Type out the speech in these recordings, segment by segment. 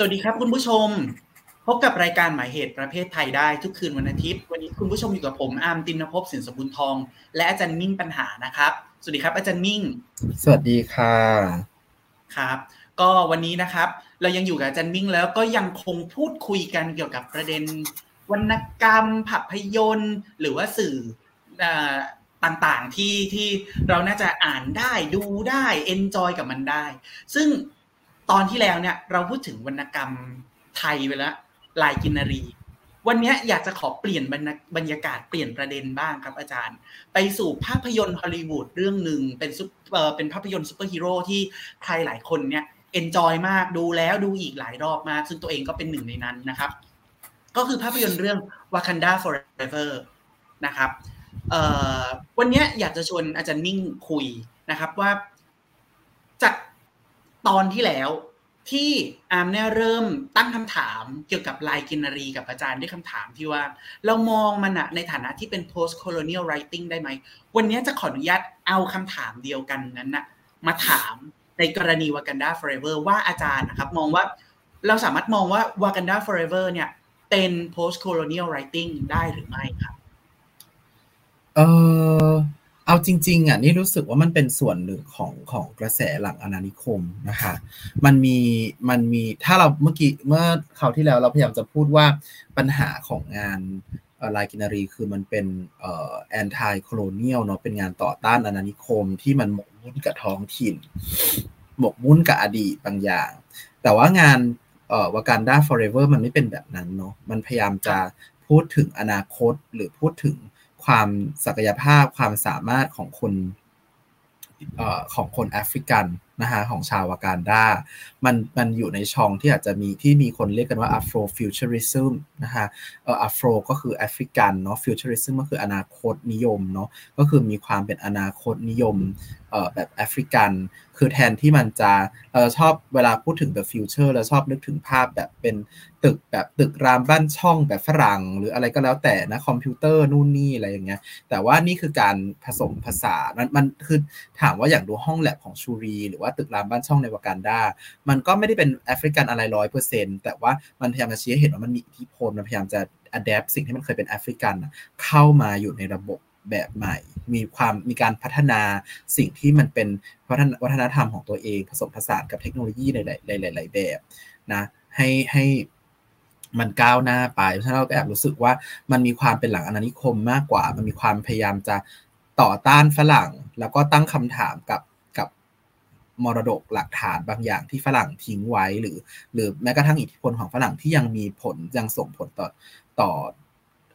สวัสดีครับคุณผู้ชม พบกับรายการหมายเหตุประเภทไทยได้ทุกคืนวันอาทิตย์ วันนี้คุณผู้ชมอยู่กับผมอาร์มตินภพสินสมบุญทอง และอาจารย์มิ่งปัญหานะครับ สวัสดีครับอาจารย์มิ่ง สวัสดีค่ะครับ ก็วันนี้นะครับ เรายังอยู่กับอาจารย์มิ่งแล้วก็ยังคงพูดคุยกันเกี่ยวกับประเด็นวรรณกรรมภาพยนตร์ หรือว่าสื่อต่างๆที่ที่เราน่าจะอ่านได้ดูได้ enjoy กับมันได้ ซึ่ง ตอนที่แล้วเนี่ยเราพูดถึงวรรณกรรมไทยไปแล้วลายกินรี วันนี้อยากจะขอเปลี่ยนบรรยากาศเปลี่ยนประเด็นบ้างครับอาจารย์ ไปสู่ภาพยนตร์ฮอลลีวูดเรื่องหนึ่งเป็นซุปเออเป็นภาพยนตร์ซูเปอร์ฮีโร่ที่ใครหลายคนเนี่ย enjoy มากดูแล้วดูอีกหลายรอบมาก ซึ่งตัวเองก็เป็นหนึ่งในนั้นนะครับ ก็คือภาพยนตร์เรื่อง Wakanda Forever นะครับวันนี้อยากจะชวนอาจารย์มิ่งคุยนะครับว่าจาก ตอนที่แล้วที่อาร์มเนี่ยเริ่มตั้งคำถามเกี่ยวกับลายกินรีกับอาจารย์ด้วยคำถามที่ว่า เรามองมันอะในฐานะที่เป็น post colonial writing ได้ไหม วันนี้จะขออนุญาตเอาคำถามเดียวกันนั้นนะมาถามในกรณี Wakanda Forever ว่าอาจารย์นะครับมองว่าเราสามารถมองว่า Wakanda Forever เนี่ยเป็น post colonial writing ได้หรือไม่ครับเออ เอาจริง ๆอะนี่รู้สึกว่ามันเป็นส่วนหนึ่งของของกระแสหลังอาณานิคมนะคะ มันมีมันมีถ้าเราเมื่อกี้เมื่อคราวที่แล้วเราพยายามจะพูดว่าปัญหาของงานลายกินารีคือมันเป็นเอ่อแอนตี้โคลเนียลเนาะเป็นงานต่อต้านอาณานิคมที่มันหมกมุ่นกับท้องถิ่น หมกมุ่นกับอดีตบางอย่าง แต่ว่างานเอ่อ Wakanda Forever มันไม่เป็นแบบนั้นเนาะมันพยายามจะพูดถึงอนาคตหรือพูดถึง ความศักยภาพความสามารถของคนของคนแอฟริกันนะฮะของชาววากันดา มันมันอยู่ในช่องที่อาจจะมีที่มีคนเรียกกันว่า Afro Futurism นะฮะเอ่อ Afro ก็คือแอฟริกันเนาะ Futurism ก็คืออนาคตนิยมเนาะก็คือมีความเป็นอนาคตนิยมแบบแอฟริกัน คือแทนที่มันจะเราชอบเวลาพูดถึง the future เราชอบนึกถึงภาพแบบเป็นตึกแบบตึกรามบ้านช่องแบบฝรั่ง หรืออะไรก็แล้วแต่นะคอมพิวเตอร์นู่นนี่อะไรอย่างเงี้ย แต่ว่านี่คือการผสมผสานมันมันคือถามว่าอย่างดูห้องแล็บของชูรี หรือว่าตึกรามบ้านช่องในวากันดา มันก็ไม่ได้เป็นแอฟริกันอะไรร้อยเปอร์เซ็นต์แต่ว่ามันพยายามจะชี้ให้เห็นว่ามันมีอิทธิพลมันพยายามจะ adapt สิ่งที่มันเคยเป็นแอฟริกันเข้ามาอยู่ในระบบ แบบใหม่ มีความมีการพัฒนาสิ่งที่มันเป็นวัฒนธรรมของตัวเอง ผสมผสานกับเทคโนโลยีหลายๆแบบนะให้ให้มันก้าวหน้าไปเพราะฉะนั้นเราก็แอบรู้สึกว่ามันมีความเป็นหลังอนานิคมมากกว่า มันมีความพยายามจะต่อต้านฝรั่ง แล้วก็ตั้งคำถามกับกับมรดกหลักฐานบางอย่างที่ฝรั่งทิ้งไว้หรือ หรือแม้กระทั่งอิทธิพลของฝรั่งที่ยังมีผลยังส่งผลต่อต่อ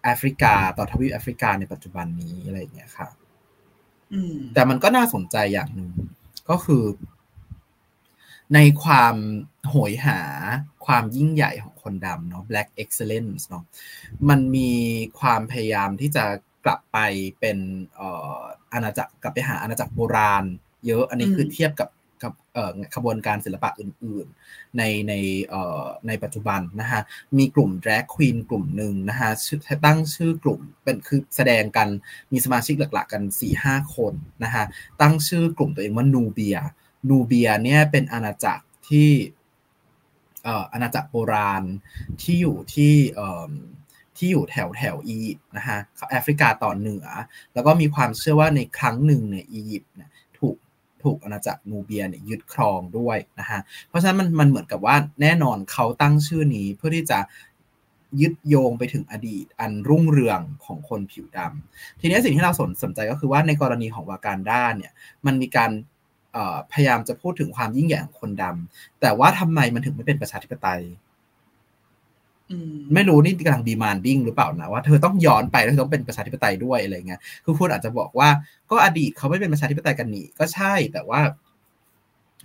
แอฟริกาต่อทวีปแอฟริกาในปัจจุบันนี้อะไรอย่างเงี้ยค่ะแต่มันก็น่าสนใจอย่างหนึ่งก็คือ ในความโหยหาความยิ่งใหญ่ของคนดำเนาะ black excellence เนาะมันมีความพยายามที่จะกลับไปเป็นอาณาจักรกลับไปหาอาณาจักรโบราณ เยอะอันนี้คือเทียบกับกับ ขบวนการศิลปะอื่นๆ ในในในปัจจุบันนะฮะมีกลุ่ม drag queen กลุ่มหนึ่งนะฮะตั้งชื่อกลุ่มเป็นคือแสดงกันมีสมาชิกหลักๆ กัน 4-5 คนนะฮะตั้งชื่อกลุ่มตัวเองว่านูเบียนูเบียเนี่ยเป็นอาณาจักรที่อาณาจักรโบราณที่อยู่ที่ที่อยู่แถวแถวอียิปต์นะฮะแอฟริกาตอนเหนือ แล้วก็มีความเชื่อว่าในครั้งหนึ่งเนี่ยอียิปต์เนี่ย ถูกอาณาจักรนูเบียเนี่ยยึดครองด้วยนะฮะเพราะฉะนั้นมันมันเหมือนกับว่าแน่นอนเขาตั้งชื่อนี้เพื่อที่จะยึดโยงไปถึงอดีตอันรุ่งเรืองของคนผิวดำทีนี้สิ่งที่เราสนสนใจก็คือว่าในกรณีของวาการด้าเนี่ยมันมีการพยายามจะพูดถึงความยิ่งใหญ่ของคนดำแต่ว่าทำไมมันถึงไม่เป็นประชาธิปไตย ไม่รู้นี่กำลังดีมานดิ้งหรือเปล่านะว่าเธอต้องย้อนไปแล้วเธอต้องเป็นประชาธิปไตยด้วยอะไรเงี้ยคือคุณอาจจะบอกว่า ก็อดีตเขาไม่เป็นประชาธิปไตยกันนี่ก็ใช่แต่ว่า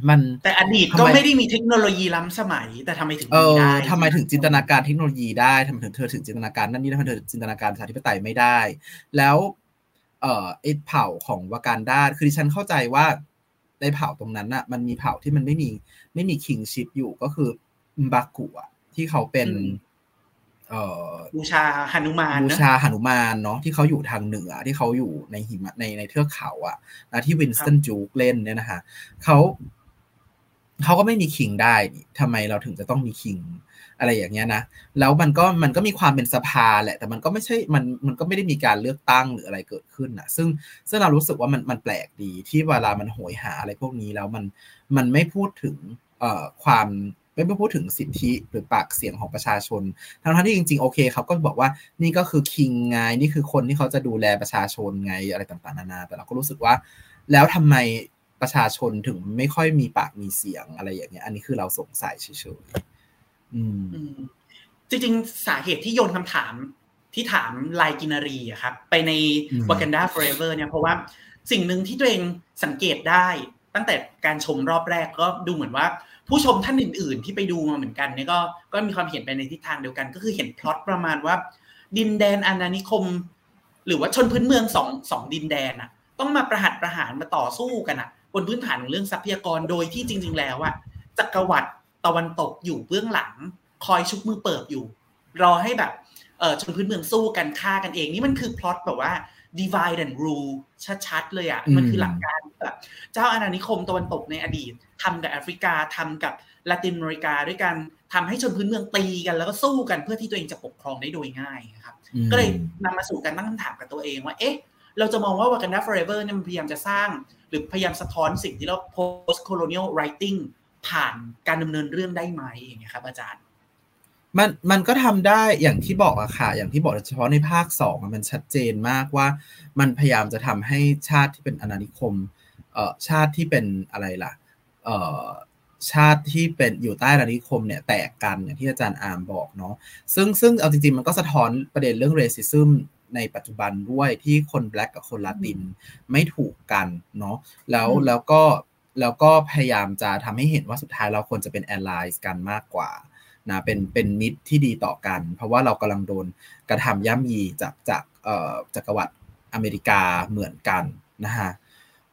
มันแต่อดีตก็ไม่ได้มีเทคโนโลยีล้ำสมัย แต่ทำไมถึงมีได้ทำไมถึงจินตนาการเทคโนโลยีได้ทำไมถึงเธอถึงจินตนาการนั่นนี่ทำไมเธอจินตนาการประชาธิปไตยไม่ได้ แล้ว เอ่อไอ้เผ่าของวาการดาคือดิฉันเข้าใจว่าในเผ่าตรงนั้นอะมันมีเผ่าที่มันไม่มีไม่มีคิงชิปอยู่ก็คือบากุอะที่เขาเป็น เอ่อบูชาหนุมานบูชาหนุมานเนาะที่เขาอยู่ทางเหนือที่เขาอยู่ในหิมะในในเทือกเขาอะนะที่วินสตันจูกเล่นเนี่ยนะคะเขาเขาก็ไม่มีคิงได้ทำไมเราถึงจะต้องมีคิงอะไรอย่างเงี้ยนะแล้วมันก็มันก็มีความเป็นสภาแหละ แต่มันก็ไม่ใช่มันมันก็ไม่ได้มีการเลือกตั้งหรืออะไรเกิดขึ้นนะซึ่งซึ่งเรารู้สึกว่ามันมันแปลกดีที่เวลามันโหยหาอะไรพวกนี้แล้วมันมันไม่พูดถึงเอ่อความ ไม่พูดถึงสิทธิหรือปากเสียงของประชาชน ทั้งที่จริงๆ โอเคเขาก็บอกว่านี่ก็คือคิงไงนี่คือคนที่เขาจะดูแลประชาชนไงอะไรต่างๆนานา แต่เราก็รู้สึกว่า แล้วทำไมประชาชนถึงไม่ค่อยมีปากมีเสียงอะไรอย่างเงี้ย อันนี้คือเราสงสัยเฉยๆอืม จริงๆ สาเหตุที่โยนคำถามที่ถามลายกินารีอะครับ ไปใน Wakanda Forever เนี่ยเพราะว่าสิ่งหนึ่งที่ตัวเองสังเกตได้ตั้งแต่การชมรอบแรกก็ดูเหมือนว่า ผู้ชมท่านอื่น ๆ ที่ไปดูมาเหมือนกันเนี่ยก็ก็มีความเห็นไปในทิศทางเดียวกัน ก็คือเห็นพล็อตประมาณว่า ดินแดนอาณานิคม หรือว่าชนพื้นเมืองสองสองดินแดนอะต้องมาประหัตประหารมาต่อสู้กันอะบนพื้นฐานของเรื่องทรัพยากรโดยที่จริง ๆ แล้วอะจักรวรรดิตะวันตกอยู่เบื้องหลัง คอยชุบมือเปิบอยู่ รอให้แบบเออชนพื้นเมืองสู้กันฆ่ากันเองนี่มันคือพล็อตแบบว่า divide and rule ชัดๆเลยอะมันคือหลักการแบบเจ้าอาณานิคมตะวันตกในอดีตทำกับแอฟริกาทำกับลาตินอเมริกาด้วยกันทำให้ชนพื้นเมืองตีกันแล้วก็สู้กันเพื่อที่ตัวเองจะปกครองได้โดยง่ายครับ ก็เลยนำมาสู่การตั้งคำถามกับตัวเองว่าเอ๊ะเราจะมองว่า Wakanda Forever เนี่ยมันพยายามจะสร้าง หรือพยายามสะท้อนสิ่งที่เรา post colonial writing ผ่านการดำเนินเรื่องได้ไหมอย่างเงี้ยครับอาจารย์ มันมันก็ทำได้อย่างที่บอกอะค่ะ อย่างที่บอกเฉพาะในภาคสองมันชัดเจนมากว่า มันพยายามจะทำให้ชาติที่เป็นอาณานิคมเอ่อชาติที่เป็นอะไรล่ะเอ่อชาติที่เป็นอยู่ใต้อาณานิคมเนี่ยแตกกันอย่างที่อาจารย์อามบอกเนาะซึ่งซึ่งเอาจริงๆ มันก็สะท้อนประเด็นเรื่องเรสิซึมในปัจจุบันด้วยที่คนแบล็กกับคนลาตินไม่ถูกกันเนาะแล้วแล้วก็แล้วก็พยายามจะทำให้เห็นว่าสุดท้ายเราควรจะเป็นแอลไลน์กันมากกว่า นะเป็นเป็นมิตรที่ดีต่อกัน เพราะว่าเรากำลังโดนกระทำย่ำยีจากจากเอ่อจักรวรรดิอเมริกาเหมือนกันนะฮะ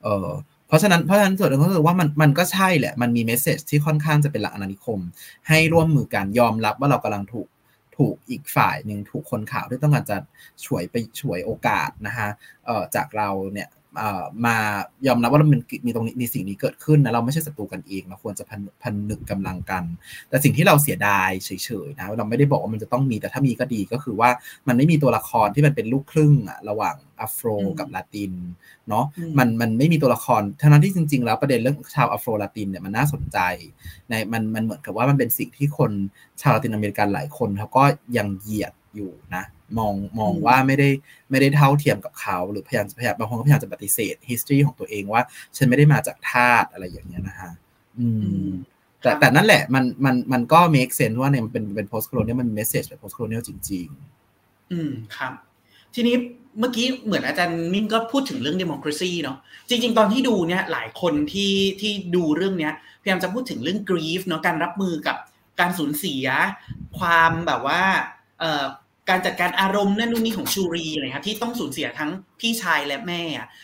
เออเพราะฉะนั้นเพราะฉะนั้นส่วนหนึ่งก็คือว่ามันมันก็ใช่แหละ มันมีเมสเซจที่ค่อนข้างจะเป็นหลักอนานิคม ให้ร่วมมือกันยอมรับว่าเรากำลังถูกถูกอีกฝ่ายหนึ่งถูกคนข่าวที่ต้องการจะช่วยไปช่วยโอกาสนะฮะเอ่อจากเราเนี่ย มายอมรับว่ามันมีตรงนี้มีสิ่งนี้เกิดขึ้นนะเราไม่ใช่ศัตรูกันเองเราควรจะพันนึกกำลังกัน แต่สิ่งที่เราเสียดายเฉยๆนะเราไม่ได้บอกว่ามันจะต้องมีแต่ถ้ามีก็ดีก็คือว่ามันไม่มีตัวละครที่มันเป็นลูกครึ่งอะระหว่างอัฟโรกับลาตินเนาะมันมันไม่มีตัวละครทั้งนั้นที่จริง ๆ แล้วประเด็นเรื่องชาวอัฟโรลาตินเนี่ยมันน่าสนใจในมันมันเหมือนกับว่ามันเป็นสิ่งที่คนชาวลาตินอเมริกันหลายคนเขาก็ยังเหยียด อยู่นะ มองมองว่าไม่ได้ไม่ได้เท่าเทียมกับเขา หรือพยายามพยายามบางคนก็พยายามจะปฏิเสธ history ของตัวเองว่า ฉันไม่ได้มาจากทาสอะไรอย่างเงี้ยนะฮะอืมแต่แต่นั่นแหละมันมันมันก็ make sense ว่าเนี่ยมันเป็นเป็น post colonial มัน message แบบ post colonial จริง ๆ อืมครับ ทีนี้เมื่อกี้เหมือนอาจารย์มิ่งก็พูดถึงเรื่อง democracy เนาะจริง ๆ ตอนที่ดูเนี่ยหลายคนที่ที่ดูเรื่องเนี้ยพยายามจะพูดถึงเรื่อง grief เนาะการรับมือกับการสูญเสีย ความแบบว่าเอ่อ การจัดการอารมณ์นั่นนู่นนี่ของชูรีอะไรครับที่ต้องสูญเสียทั้งพี่ชายและแม่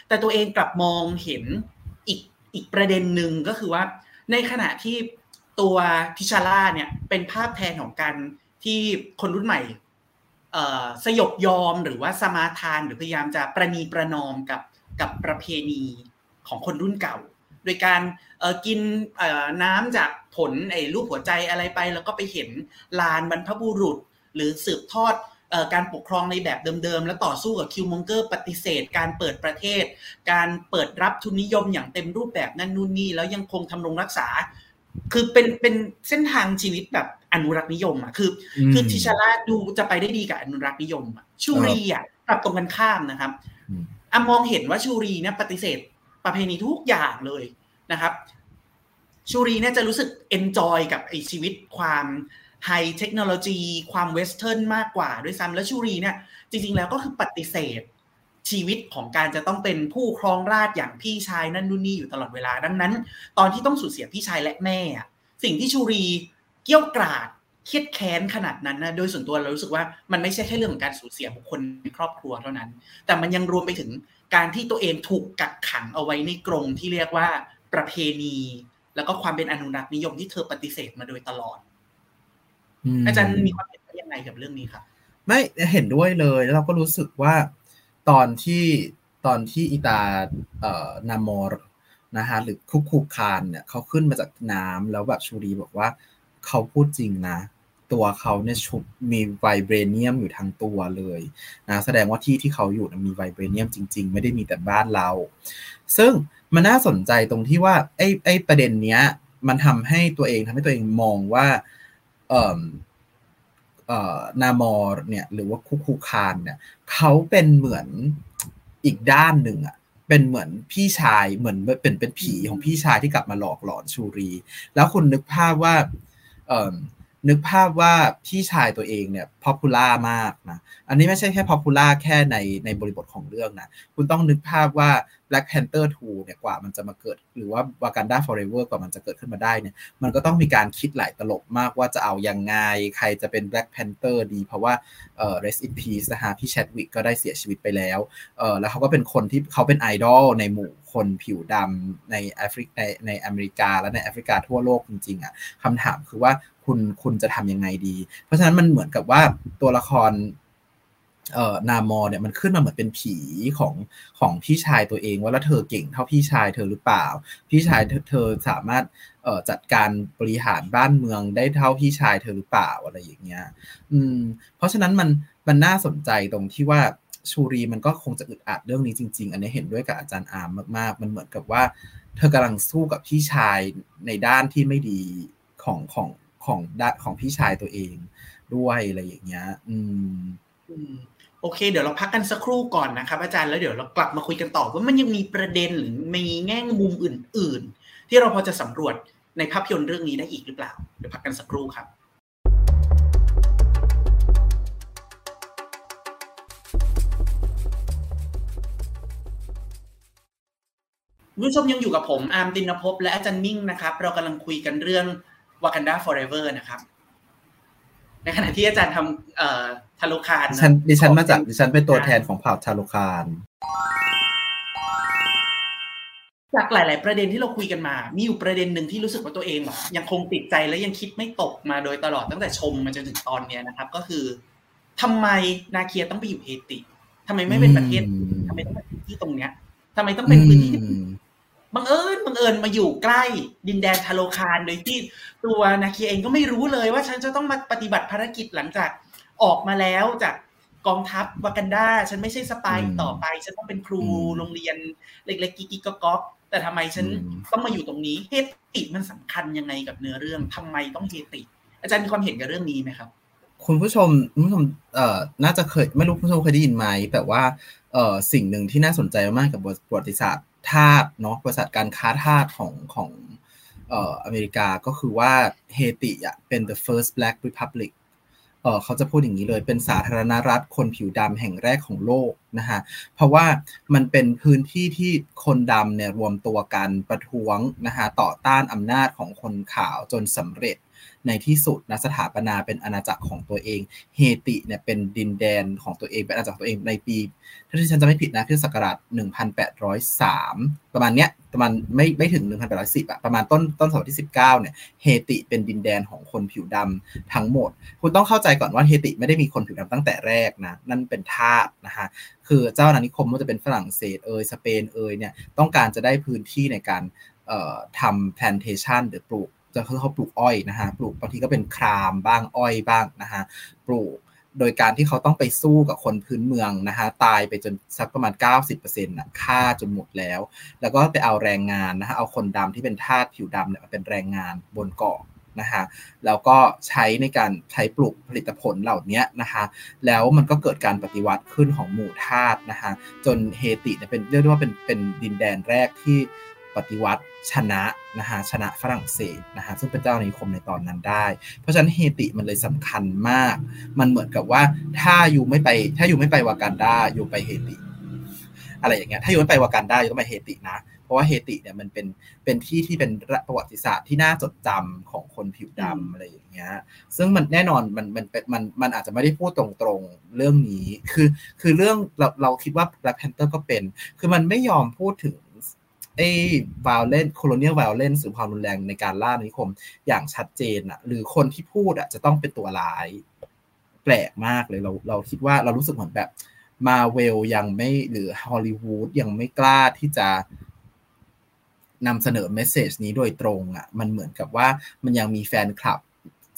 แต่ตัวเองกลับมองเห็นอีกอีกประเด็นหนึ่งก็คือว่า ในขณะที่ตัวพิชาร่าเนี่ยเป็นภาพแทนของการที่คนรุ่นใหม่สยบยอมหรือว่าสมาทานหรือพยายามจะประนีประนอมกับกับประเพณีของคนรุ่นเก่า โดยการกินน้ำจากผลไอ้รูปหัวใจอะไรไป แล้วก็ไปเห็นลานบรรพบุรุษ หรือสืบทอด การปกครองในแบบเดิมๆ แล้วต่อสู้กับ Killmonger ปฏิเสธ การเปิดประเทศ การเปิดรับทุนนิยมอย่างเต็มรูปแบบนั่นนู่นนี่แล้วยังคงธำรงรักษา คือเป็นเป็นเส้นทางชีวิตแบบอนุรักษ์นิยมอะคือ คือ T'Challa ดูจะไปได้ดีกับอนุรักษ์นิยมอะชูรีอะกลับตรงกันข้ามนะครับอมองเห็นว่าชูรีเนี่ยปฏิเสธประเพณีทุกอย่างเลยนะครับ ชูรีเนี่ยจะรู้สึก enjoy กับไอชีวิตความ high เทคโนโลยี ความ western มากกว่าด้วยซ้ำแล้วชูรีเนี่ยจริง ๆ แล้วก็คือปฏิเสธ ชีวิตของการจะต้องเป็นผู้ครองราชอย่างพี่ชายนั่นนู่นนี่อยู่ตลอดเวลาดังนั้น ตอนที่ต้องสูญเสียพี่ชายและแม่สิ่งที่ชูรีเกรี้ยวกราดเคียดแค้นขนาดนั้นนะโดยส่วนตัวเรารู้สึกว่ามันไม่ใช่แค่เรื่องของการสูญเสียบุคคลในครอบครัวเท่านั้น แต่มันยังรวมไปถึงการที่ตัวเองถูกกักขังเอาไว้ในกรงที่เรียกว่าประเพณี แล้วก็ความเป็นอนุรักษ์นิยมที่เธอปฏิเสธมาโดยตลอด อาจารย์มีความเห็นยังไงกับเรื่องนี้ครับไม่เห็นด้วยเลยแล้วเราก็รู้สึกว่าตอนที่ตอนที่อิตาเอ่อนามอร์นะฮะหรือคุกคุกคานเนี่ยเขาขึ้นมาจากน้ำแล้วแบบชูรีบอกว่าเขาพูดจริงนะ ตัวเขาเนี่ยชุบมีไวเบรเนียมอยู่ทั้งตัวเลยนะแสดงว่าที่ที่เขาอยู่มีไวเบรเนียมจริง ๆ ไม่ได้มีแต่บ้านเรา ซึ่งมันน่าสนใจตรงที่ว่าไอ้ไอ้ประเด็นเนี้ยมันทำให้ตัวเองทำให้ตัวเองมองว่าเอ่อเอ่อ นามอร์เนี่ยหรือว่าคุคูคานเนี่ยเขาเป็นเหมือนอีกด้านหนึ่งอะเป็นเหมือนพี่ชายเหมือนเป็นเป็นผีของพี่ชายที่กลับมาหลอกหลอนชูรี แล้วคุณนึกภาพว่า นึกภาพว่าพี่ชายตัวเองเนี่ยพอพูล่ามากนะ อันนี้ไม่ใช่แค่พอพูล่าแค่ในในบริบทของเรื่องนะ คุณต้องนึกภาพว่า Black Panther 2 เนี่ยกว่ามันจะมาเกิด หรือว่า Wakanda Forever กว่ามันจะเกิดขึ้นมาได้เนี่ย มันก็ต้องมีการคิดหลายตลบมากว่าจะเอายังไง ใครจะเป็น Black Panther ดี เพราะว่าเอ่อ rest in peace นะฮะพี่แชดวิกก็ได้เสียชีวิตไปแล้ว เอ่อแล้วเขาก็เป็นคนที่เขาเป็นไอดอลในหมู่คนผิวดำในแอฟริกในในอเมริกาและในแอฟริกาทั่วโลกจริงๆอะคำถามคือว่า คุณคุณจะทำยังไงดี เพราะฉะนั้นมันเหมือนกับว่าตัวละครเอ่อนามอเนี่ยมันขึ้นมาเหมือนเป็นผีของของพี่ชายตัวเอง ว่าแล้วเธอเก่งเท่าพี่ชายเธอหรือเปล่า พี่ชายเธอเธอสามารถเอ่อจัดการบริหารบ้านเมืองได้เท่าพี่ชายเธอหรือเปล่าอะไรอย่างเงี้ย อืม เพราะฉะนั้นมันมันน่าสนใจตรงที่ว่าชูรีมันก็คงจะอึดอัดเรื่องนี้จริง ๆ อันนี้เห็นด้วยกับอาจารย์อาร์มมากๆ มันเหมือนกับว่า เธอกำลังสู้กับพี่ชายในด้านที่ไม่ดีของของ ของด้าของพี่ชายตัวเองด้วยอะไรอย่างเงี้ย อืมโอเค เดี๋ยวเราพักกันสักครู่ก่อนนะครับ อาจารย์แล้วเดี๋ยวเรากลับมาคุยกันต่อว่ามันยังมีประเด็นหรือมีแง่มุมอื่น ๆ ที่เราพอจะสำรวจในภาพยนตร์เรื่องนี้ได้อีกหรือเปล่า เดี๋ยวพักกันสักครู่ครับผู้ชมยังอยู่กับผมอาร์มตินภพและอาจารย์มิ่งนะครับ เรากำลังคุยกันเรื่อง Wakanda Forever นะครับ ในขณะที่อาจารย์ทำเอ่อทารุคารดิฉันดิฉันมาจากดิฉันเป็นตัวแทนของเผ่าทารุคารจากหลาย ๆ ประเด็นที่เราคุยกันมา มีอยู่ประเด็นหนึ่งที่รู้สึกว่าตัวเองแบบยังคงติดใจและยังคิดไม่ตกมาโดยตลอดตั้งแต่ชมมาจนถึงตอนเนี้ยนะครับ ก็คือทำไมนาเคียต้องไปอยู่เฮติทำไมไม่เป็นประเทศทำไมต้องเป็นพื้นที่ตรงเนี้ยทำไมต้องเป็นพื้นที่ บังเอิญบังเอิญมาอยู่ใกล้ดินแดนทาโลคารโดยที่ตัวนาเคียเองก็ไม่รู้เลยว่าฉันจะต้องมาปฏิบัติภารกิจหลังจากออกมาแล้วจากกองทัพวากันดาฉันไม่ใช่สปายต่อไป ฉันต้องเป็นครูโรงเรียนเล็กๆกิ๊กๆก๊อกแต่ทำไมฉันต้องมาอยู่ตรงนี้เฮติมันสำคัญยังไงกับเนื้อเรื่องทำไมต้องเฮติ อาจารย์มีความเห็นกับเรื่องนี้ไหมครับ คุณผู้ชมคุณผู้ชมเอ่อน่าจะเคยไม่รู้คุณผู้ชมเคยได้ยินไหมแต่ว่าเอ่อสิ่งหนึ่งที่น่าสนใจมากกับประวัติศาสตร์ ทาสเนาะบริษัทการค้าทาสของของเอ่ออเมริกาก็คือว่าเฮติอะเป็น the first black republic เออเขาจะพูดอย่างนี้เลยเป็นสาธารณรัฐคนผิวดำแห่งแรกของโลกนะฮะเพราะว่ามันเป็นพื้นที่ที่คนดำเนี่ยรวมตัวกันประท้วงนะฮะต่อต้านอำนาจของคนขาวจนสำเร็จ ในที่สุดนะสถาปนาเป็นอาณาจักรของตัวเอง เฮติเนี่ยเป็นดินแดนของตัวเองเป็นอาณาจักรตัวเองในปี ถ้าที่ฉันจะไม่ผิดนะคือศักราช 1803 ประมาณเนี้ยประมาณไม่ไม่ถึง 1810อะประมาณต้นต้นศตวรรษที่ 19เนี่ยเฮติเป็นดินแดนของคนผิวดำทั้งหมด คุณต้องเข้าใจก่อนว่าเฮติไม่ได้มีคนผิวดำตั้งแต่แรกนะ นั่นเป็นทาสนะฮะคือเจ้าอาณานิคมว่าจะเป็นฝรั่งเศสเอยสเปนเอยเนี่ยต้องการจะได้พื้นที่ในการทำ plantation หรือปลูก จะเขาปลูกอ้อยนะฮะปลูกบางทีก็เป็นครามบ้างอ้อยบ้างนะฮะปลูกโดยการที่เขาต้องไปสู้กับคนพื้นเมืองนะฮะตายไปจนสักประมาณ 90%นะฆ่าจนหมดแล้ว แล้วก็ไปเอาแรงงานนะฮะเอาคนดำที่เป็นทาสผิวดำเนี่ยมาเป็นแรงงานบนเกาะนะฮะแล้วก็ใช้ในการใช้ปลูกผลิตผลเหล่านี้นะคะแล้วมันก็เกิดการปฏิวัติขึ้นของหมู่ทาสนะคะจนเฮติเนี่ยเป็นเรียกได้ว่าเป็นเป็นดินแดนแรกที่ ปฏิวัติชนะนะฮะชนะฝรั่งเศสนะฮะซึ่งเป็นเจ้านิคมในตอนนั้นได้ เพราะฉะนั้นเฮติมันเลยสำคัญมาก มันเหมือนกับว่าถ้าอยู่ไม่ไป ถ้าอยู่ไม่ไปวากันดาอยู่ไปเฮติ อะไรอย่างเงี้ยถ้าอยู่ไม่ไปวากันดาอยู่ต้องไปเฮตินะ เพราะว่าเฮติเนี่ยมันเป็นเป็นที่ที่เป็นประวัติศาสตร์ที่น่าจดจำของคนผิวดำอะไรอย่างเงี้ยซึ่งมันแน่นอนมันมันมันมันอาจจะไม่ได้พูดตรงๆเรื่องนี้ คือคือเรื่องเราเราคิดว่า Black Panther ก็เป็น คือมันไม่ยอมพูดถึง ไอ้ violence colonial violence หรือความรุนแรงในการล่าอาณานิคม อย่างชัดเจนอะหรือคนที่พูดอะจะต้องเป็นตัวร้าย แปลกมากเลยเราเราคิดว่าเรารู้สึกเหมือนแบบมาเวลยังไม่หรือฮอลลีวูดยังไม่กล้าที่จะนำเสนอ message นี้โดยตรงอะ่ะ มันเหมือนกับว่ามันยังมีแฟนคลับ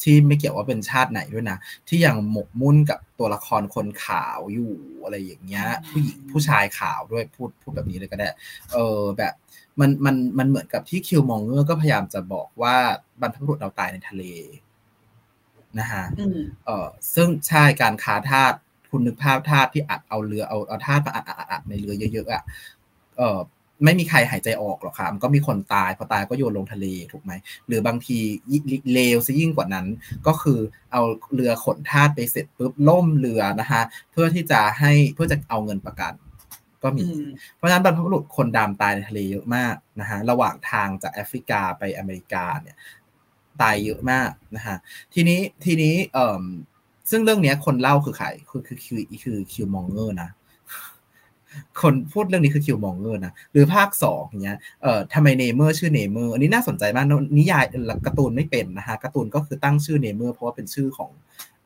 ที่ไม่เกี่ยวว่าเป็นชาติไหนด้วยนะ ที่ยังหมกมุ่นกับตัวละครคนขาวอยู่อะไรอย่างเงี้ย ผู้หญิงผู้ชายขาวด้วยพูดพูดแบบนี้เลยก็ได้ เออแบบมันมันมันเหมือนกับที่คิวมองเงอร์ก็พยายามจะบอกว่าบรรพบุรุษเราตายในทะเลนะฮะเออซึ่งใช่การค้าทาสคุณนึกภาพทาสที่อัดเอาเรือเอาเอาทาสมาอัดอัดในเรือเยอะๆอะเออ ไม่มีใครหายใจออกหรอกครับมันก็มีคนตายพอตายก็โยนลงทะเลถูกไหมหรือบางทีเลวซะยิ่งกว่านั้น ก็คือเอาเรือขนทาสไปเสร็จปุ๊บล่มเรือนะคะเพื่อที่จะให้เพื่อจะเอาเงินประกัน ก็มี เพราะฉะนั้นบรรพบุรุษคนดำตายในทะเลเยอะมากนะฮะระหว่างทางจากแอฟริกาไปอเมริกาเนี่ยตายเยอะมากนะฮะทีนี้ทีนี้เอ่อซึ่งเรื่องนี้คนเล่าคือใครคือคือคือคือคิวมองเงอร์นะ คนพูดเรื่องนี้คือ Killmonger นะ หรือภาคสองเนี้ยเอ่อทำไม Namor ชื่อ Namor อันนี้น่าสนใจมากนิยายการ์ตูนไม่เป็นนะฮะการ์ตูนก็คือตั้งชื่อ Namor เพราะว่าเป็นชื่อของ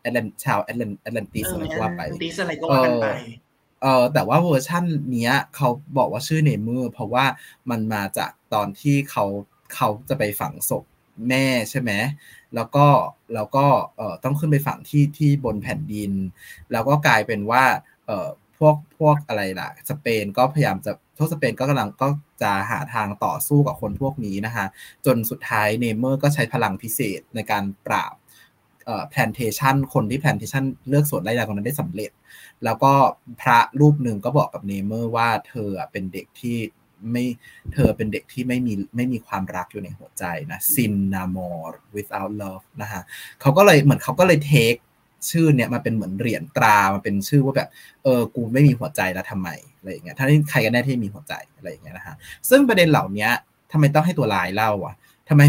แอตแลนชาวแอตแลนแอตแลนติสอะไรก็ว่าไปติสอะไรก็ว่ากันไปเออแต่ว่าเวอร์ชั่นเนี้ยเขาบอกว่าชื่อ Namor เพราะว่ามันมาจากตอนที่เขาเขาจะไปฝังศพแม่ใช่ไหมแล้วก็แล้วก็เอ่อต้องขึ้นไปฝังที่ที่บนแผ่นดิน แล้วก็กลายเป็นว่าเอ่อ พวกพวกอะไรล่ะ สเปนก็พยายามจะพวกสเปนก็กำลังก็จะหาทางต่อสู้กับคนพวกนี้นะคะจนสุดท้าย Namor ก็ใช้พลังพิเศษในการปราบเอ่อ plantation คนที่ plantation เรือกสวนไร่นาคนนั้นได้สำเร็จ แล้วก็พระรูปหนึ่งก็บอกกับ Namor ว่าเธอเป็นเด็กที่ไม่เธอเป็นเด็กที่ไม่มีไม่มีความรักอยู่ในหัวใจนะซินนามอร์ without love นะฮะเขาก็เลยเหมือนเขาก็เลยเทค ชื่อเนี่ยมาเป็นเหมือนเหรียญตรามาเป็นชื่อว่าแบบเออกูไม่มีหัวใจแล้วทำไมอะไรอย่างเงี้ยถ้าใครกันแน่ที่มีหัวใจอะไรอย่างเงี้ยนะฮะซึ่งประเด็นเหล่านี้ทำไมต้องให้ตัวลายเล่าอะทำไม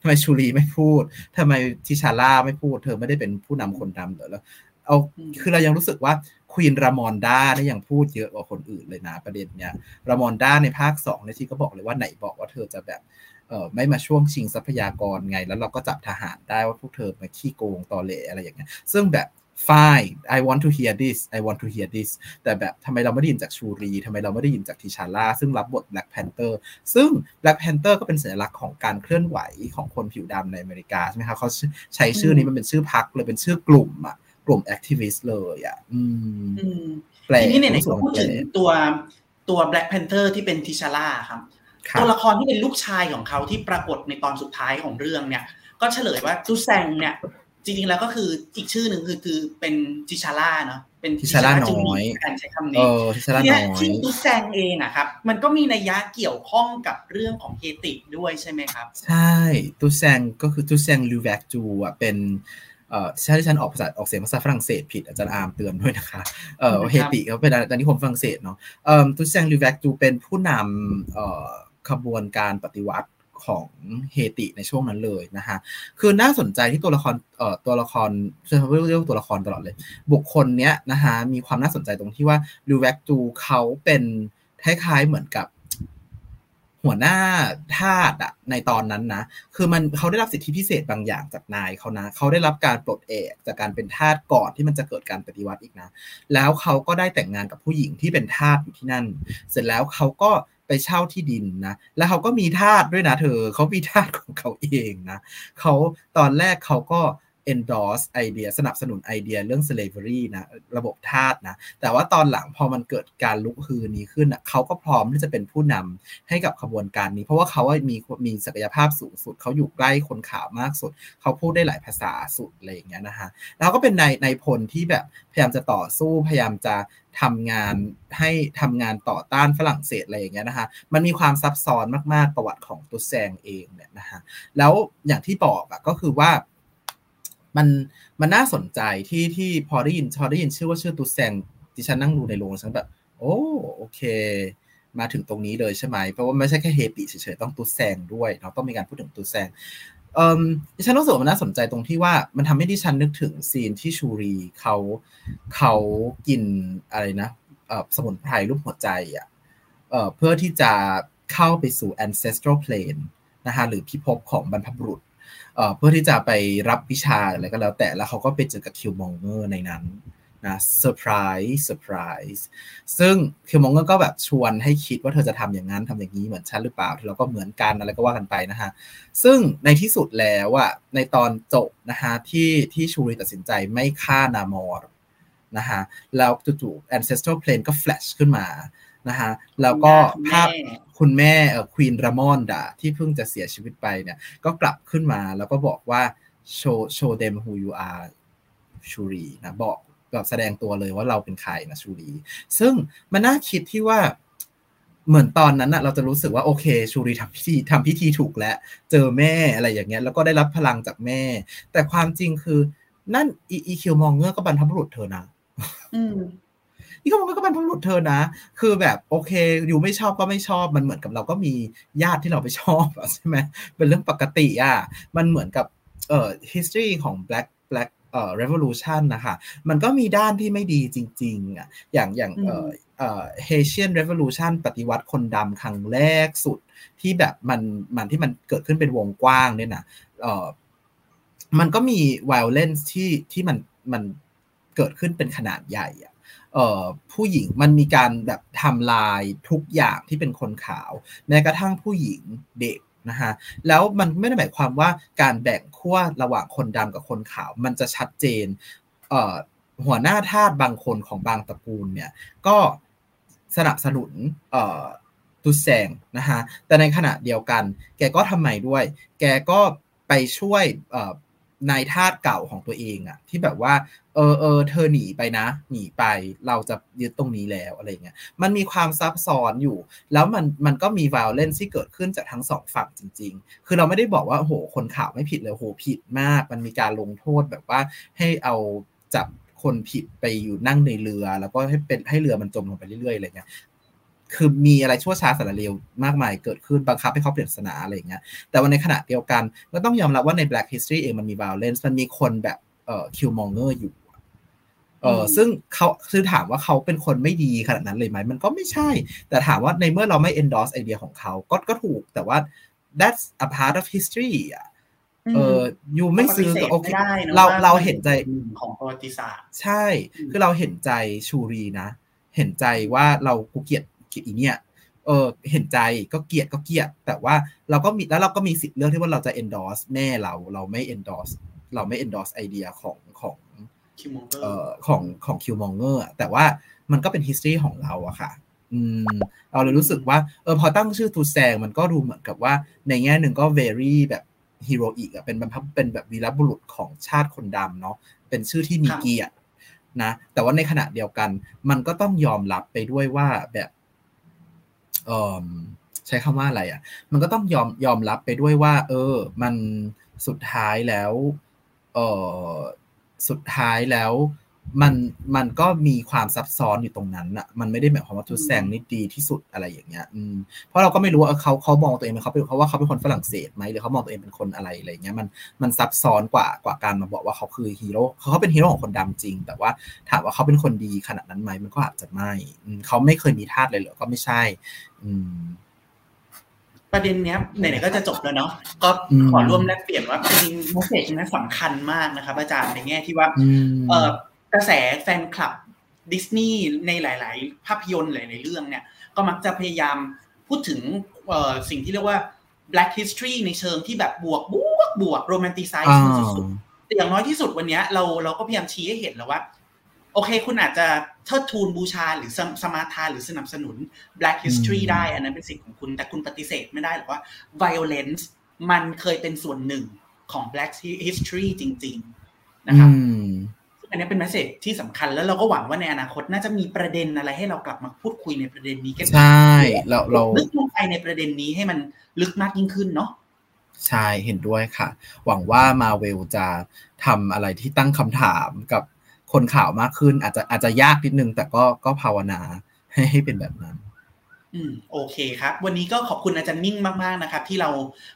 ทำไมชูรีไม่พูดทำไมทิชาร่าไม่พูด เธอไม่ได้เป็นผู้นำคนดำเหรอแล้วเอาคือเรายังรู้สึกว่าควีนรามอนด้าเนี่ยยังพูดเยอะกว่าคนอื่นเลยนะประเด็นเนี้ยรามอนด้าในภาคสองในที่ก็บอกเลยว่าไหนบอกว่าเธอจะแบบ เออไม่มาช่วงชิงทรัพยากรไง แล้วเราก็จับทหารได้ว่าพวกเธอมาขี้โกงตอแหลอะไรอย่างเงี้ยซึ่งแบบ fine I want to hear this I want to hear this แต่แบบทำไมเราไม่ได้ยินจากชูรีทำไมเราไม่ได้ยินจาก T'Challa ซึ่งรับบท Black Panther ซึ่ง Black Panther ก็เป็นสัญลักษณ์ของการเคลื่อนไหวของคนผิวดำในอเมริกาใช่ไหมคะเขาใช้ชื่อนี้มันเป็นชื่อพรรคเลยเป็นชื่อกลุ่มอะกลุ่ม activist เลยอะอืมแปลทีนี้เนี่ยพูดถึงตัวตัว Black Panther ที่เป็นทิชาร่าครับ ตัวละครที่เป็นลูกชายของเขาที่ปรากฏในตอนสุดท้ายของเรื่องเนี่ย ก็เฉลยว่าตูแซงเนี่ย จริงๆแล้วก็คืออีกชื่อหนึ่งคือคือเป็นทิชาร่าเนาะเป็นทิชาร่าน้อยการใช้คำนี้ทิชาร่าน้อยที่ตูแซงเองอะครับ มันก็มีนัยยะเกี่ยวข้องกับเรื่องของเฮติด้วยใช่ไหมครับ ใช่ตูแซงก็คือตูแซงลูแวกจูอะเป็นเอ่อถ้าที่ฉันออกภาษาออกเสียงภาษาฝรั่งเศสผิดอาจารย์อาร์มเตือนด้วยนะคะเอ่อเฮติเขาเป็นอาจารย์นิคมฝรั่งเศสเนาะเอ่อตุเซงลิแวกจูเป็นผู้นำเอ่อ ขบวนการปฏิวัติของเฮติในช่วงนั้นเลยนะฮะ คือน่าสนใจที่ตัวละคร เอ่อ ตัวละครจะเรียกตัวละครตลอดเลย บุคคลเนี้ยนะฮะ มีความน่าสนใจตรงที่ว่าลิแวกจูเขาเป็นคล้ายๆเหมือนกับหัวหน้าทาสอะในตอนนั้นนะ คือมันเขาได้รับสิทธิพิเศษบางอย่างจากนายเขานะ เขาได้รับการปลดเอกจากการเป็นทาสก่อนที่มันจะเกิดการปฏิวัติอีกนะ แล้วเขาก็ได้แต่งงานกับผู้หญิงที่เป็นทาสอยู่ที่นั่น เสร็จแล้วเขาก็ ไปเช่าที่ดินนะ แล้วเขาก็มีทาสด้วยนะเธอเขามีทาสของเขาเองนะเขาตอนแรกเขาก็ endorse ไอเดียสนับสนุนไอเดียเรื่อง slavery นะระบบทาสนะ แต่ว่าตอนหลังพอมันเกิดการลุกฮือนี้ขึ้นอะเขาก็พร้อมที่จะเป็นผู้นำให้กับขบวนการนี้ เพราะว่าเขามีมีศักยภาพสูงสุด เขาอยู่ใกล้คนขาวมากสุด เขาพูดได้หลายภาษาสุดอะไรอย่างเงี้ยนะฮะแล้วก็เป็นในในพลที่แบบพยายามจะต่อสู้พยายามจะทำงานให้ทำงานต่อต้านฝรั่งเศสอะไรอย่างเงี้ยนะคะ มันมีความซับซ้อนมากๆประวัติของตุสแซงเองเนี่ยนะฮะแล้วอย่างที่บอกอะก็คือว่า มันมันน่าสนใจที่ที่พอได้ยินพอได้ยินชื่อว่าชื่อตูแซงที่ฉันนั่งดูในโรงฉันแบบ โอ้โอเค มาถึงตรงนี้เลยใช่ไหมเพราะว่าไม่ใช่แค่เฮติเฉยๆต้องตูแซงด้วยเนาต้องมีการพูดถึงตูแซงเอ่อดิฉันรู้สึกมันน่าสนใจตรงที่ว่ามันทำให้ดิฉันนึกถึง scene ที่ชูรีเขาเขากินอะไรนะเอ่อสมุนไพรรูปหัวใจอะเอ่อเพื่อที่จะเข้าไปสู่ ancestral plane นะคะหรือพิภพของบรรพบุรุษ เพื่อที่จะไปรับวิชาอะไรก็แล้วแต่แล้วเขาก็ไปเจอกับ Killmonger ในนั้นนะ surprise surprise ซึ่ง Killmonger ก็แบบชวนให้คิดว่าเธอจะทำอย่างนั้นทำอย่างนี้เหมือนฉันหรือเปล่าเราก็เหมือนกันอะไรก็ว่ากันไปนะฮะ ซึ่งในที่สุดแล้วอะในตอนจบนะฮะที่ที่ชูรีตัดสินใจไม่ฆ่านามอร์นะฮะแล้วจู่ๆ ancestral plane ก็แฟลชขึ้นมา นะฮะแล้วก็ภาพคุณแม่เออควีนรามอนดาที่เพิ่งจะเสียชีวิตไปเนี่ย ก็กลับขึ้นมาแล้วก็บอกว่า show show them who you are ชูรีนะบอกแบบแสดงตัวเลยว่าเราเป็นใครนะชูรี ซึ่งมันน่าคิดที่ว่าเหมือนตอนนั้นอะเราจะรู้สึกว่าโอเค ชูรีทำพิธีทำพิธีถูกแล้ว เจอแม่อะไรอย่างเงี้ย แล้วก็ได้รับพลังจากแม่ แต่ความจริงคือ นั่นอีคิวมองเงอร์ก็บรรพบุรุษเธอนะ อีคิวมองเงอร์ก็บรรพบุรุษเธอนะ คือแบบโอเค อยู่ไม่ชอบก็ไม่ชอบ มันเหมือนกับเราก็มีญาติที่เราไม่ชอบใช่ไหมเป็นเรื่องปกติอะมันเหมือนกับเอ่อ history ของ black black เอ่อ revolution นะคะ มันก็มีด้านที่ไม่ดีจริงๆอะ อย่างอย่างเอ่อเอ่อ Haitian revolution ปฏิวัติคนดำครั้งแรกสุดที่แบบมันมันที่มันเกิดขึ้นเป็นวงกว้างเนี่ยนะเอ่อมันก็มี violence ที่ที่มันมันเกิดขึ้นเป็นขนาดใหญ่อะเอ่อ ผู้หญิงมันมีการแบบทำลายทุกอย่างที่เป็นคนขาว แม้กระทั่งผู้หญิงเด็กนะฮะแล้วมันไม่ได้หมายความว่าการแบ่งขั้วระหว่างคนดำกับคนขาว มันจะชัดเจนเหัวหน้าทาสบางคนของบางตระกูลเนี่ยก็สนับสนุนตุแซงนะฮะแต่ในขณะเดียวกัน แกก็ทำไมด้วย แกก็ไปช่วย นายทาสเก่าของตัวเองอะที่แบบว่า เออเออเธอหนีไปนะ หนีไปเราจะยึดตรงนี้แล้วอะไรเงี้ยมันมีความซับซ้อนอยู่ แล้วมันมันก็มี violence ที่เกิดขึ้นจากทั้งสองฝั่งจริง ๆ คือเราไม่ได้บอกว่าโหคนข่าวไม่ผิดเลยโหผิดมาก มันมีการลงโทษแบบว่าให้เอาจับคนผิดไปอยู่นั่งในเรือ แล้วก็ให้เป็นให้เรือมันจมลงไปเรื่อยๆอะไรเงี้ย คือมีอะไรชั่วช้าสารเลวมากมายเกิดขึ้นบังคับให้เขาเปลี่ยนศาสนาอะไรอย่างเงี้ยแต่ว่าในขณะเดียวกันก็ต้องยอมรับว่าใน Black History เองมันมี violence มันมีคนแบบเอ่อคิวมองเกอร์อยู่เออซึ่งเขาคือถามว่าเขาเป็นคนไม่ดีขนาดนั้นเลยไหมมันก็ไม่ใช่ แต่ถามว่าในเมื่อเราไม่ endorse ไอเดียของเขาก็ก็ถูกแต่ว่า that's a part of history อะเอออยู่ไม่ซื้อโอเคเราเราเห็นใจของประวัติศาสตร์ ใช่ คือเราเห็นใจชูรีนะ เห็นใจว่าเรากูเกลียด เกลียดอีเนี่ยเออเห็นใจก็เกลียดก็เกลียด แต่ว่าเราก็มีแล้วเราก็มีสิทธิ์เลือกที่ว่าเราจะ endorse แม่เราเราไม่ endorse เราไม่ endorse ไอเดียของของเอ่อของของคิวมองเกอร์แต่ว่ามันก็เป็น history ของเราอะค่ะ อืมเราเลยรู้สึกว่าเออพอตั้งชื่อตูแซงมันก็ดูเหมือนกับว่า ในแง่หนึ่งก็ very แบบฮีโรอีกอะเป็นแบบเป็นแบบวีรบุรุษของชาติคนดำเนาะเป็นชื่อที่มีเกียรตินะ แต่ว่าในขณะเดียวกัน มันก็ต้องยอมรับไปด้วยว่าแบบเออ ใช้คำว่าอะไรอะ่ะ มันก็ต้องยอมยอมรับไปด้วยว่า เออ มันสุดท้ายแล้วเออสุดท้ายแล้วมันมันก็มีความซับซ้อนอยู่ตรงนั้นอะมันไม่ได้หมายความว่าทุแซงนี่ดีที่สุดอะไรอย่างเงี้ย อืมเพราะเราก็ไม่รู้ว่าเขาเขามองตัวเองเป็นเขาเป็นเขาว่าเขาเป็นคนฝรั่งเศสไหมหรือเขามองตัวเองเป็นคนอะไรอะไรเงี้ยมันมันซับซ้อนกว่ากว่าการมาบอกว่าเขาคือฮีโร่เขาเป็นฮีโร่ของคนดำจริง แต่ว่าถามว่าเขาเป็นคนดีขนาดนั้นไหมมันก็อาจจะไม่เขาไม่เคยมีทาสเลยเหรอก็ไม่ใช่ ประเด็นเนี้ยไหนๆก็จะจบแล้วเนาะก็ขอร่วมแลกเปลี่ยนว่าจริงๆมสเซจนั้นสำคัญมากนะครับ อาจารย์ในแง่ที่ว่า เออกระแสแฟนคลับดิสนีย์ในหลาย ๆ ภาพยนตร์หลาย ๆ เรื่องเนี่ย ก็มักจะพยายามพูดถึงสิ่งที่เรียกว่า black history ในเชิงที่แบบบวกบวกบวกโรแมนติไซส์สุดๆแต่อย่างน้อยที่สุดวันนี้เราเราก็พยายามชี้ให้เห็นแล้วว่า โอเค คุณอาจจะเทิดทูนบูชาหรือสมาทานหรือสนับสนุน black history ได้ อันนั้นเป็นสิทธิ์ของคุณ แต่คุณปฏิเสธไม่ได้หรอกว่า violence มันเคยเป็นส่วนหนึ่งของ black history จริง ๆ นะครับอันนี้เป็นแมสเซจที่สำคัญแล้วเราก็หวังว่าในอนาคตน่าจะมีประเด็นอะไรให้เรากลับมาพูดคุยในประเด็นนี้กันใช่เราเราลึกลงไปในประเด็นนี้ให้มันลึกมากยิ่งขึ้นเนาะใช่เห็นด้วยค่ะ หวังว่ามาเวลจะทำอะไรที่ตั้งคำถามกับ คนข่าวมากขึ้น อาจจะอาจจะยากนิดนึง แต่ก็ก็ภาวนาให้ให้เป็นแบบนั้นอืมโอเคครับ วันนี้ก็ขอบคุณอาจารย์มิ่งมาก ๆ นะครับ ที่เรา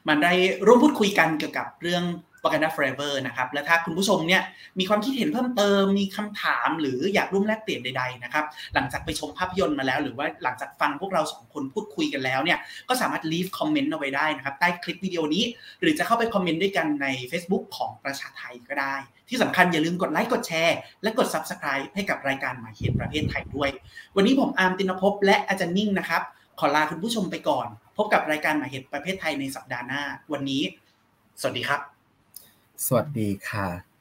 มาได้ร่วมพูดคุยกันเกี่ยวกับเรื่อง Wakanda Forever นะครับและถ้าคุณผู้ชมเนี่ยมีความคิดเห็นเพิ่มเติมมีคำถามหรืออยากร่วมแลกเปลี่ยนใดๆนะครับหลังจากไปชมภาพยนตร์มาแล้ว หรือว่าหลังจากฟังพวกเราสองคนพูดคุยกันแล้วเนี่ยก็สามารถ leave comment เอาไว้ได้นะครับใต้คลิปวิดีโอนี้ หรือจะเข้าไปคอมเมนต์ด้วยกันใน Facebook ของประชาไทยก็ได้ ที่สำคัญอย่าลืมกดไลค์กดแชร์และกด Subscribe ให้กับรายการหมายเหตุประเภทไทยด้วย วันนี้ผมอาร์มตินภพและอาจารย์นิ่งนะครับขอลาคุณผู้ชมไปก่อน พบกับรายการหมายเหตุประเภทไทยในสัปดาห์หน้า วันนี้ สวัสดีครับ สวัสดีค่ะ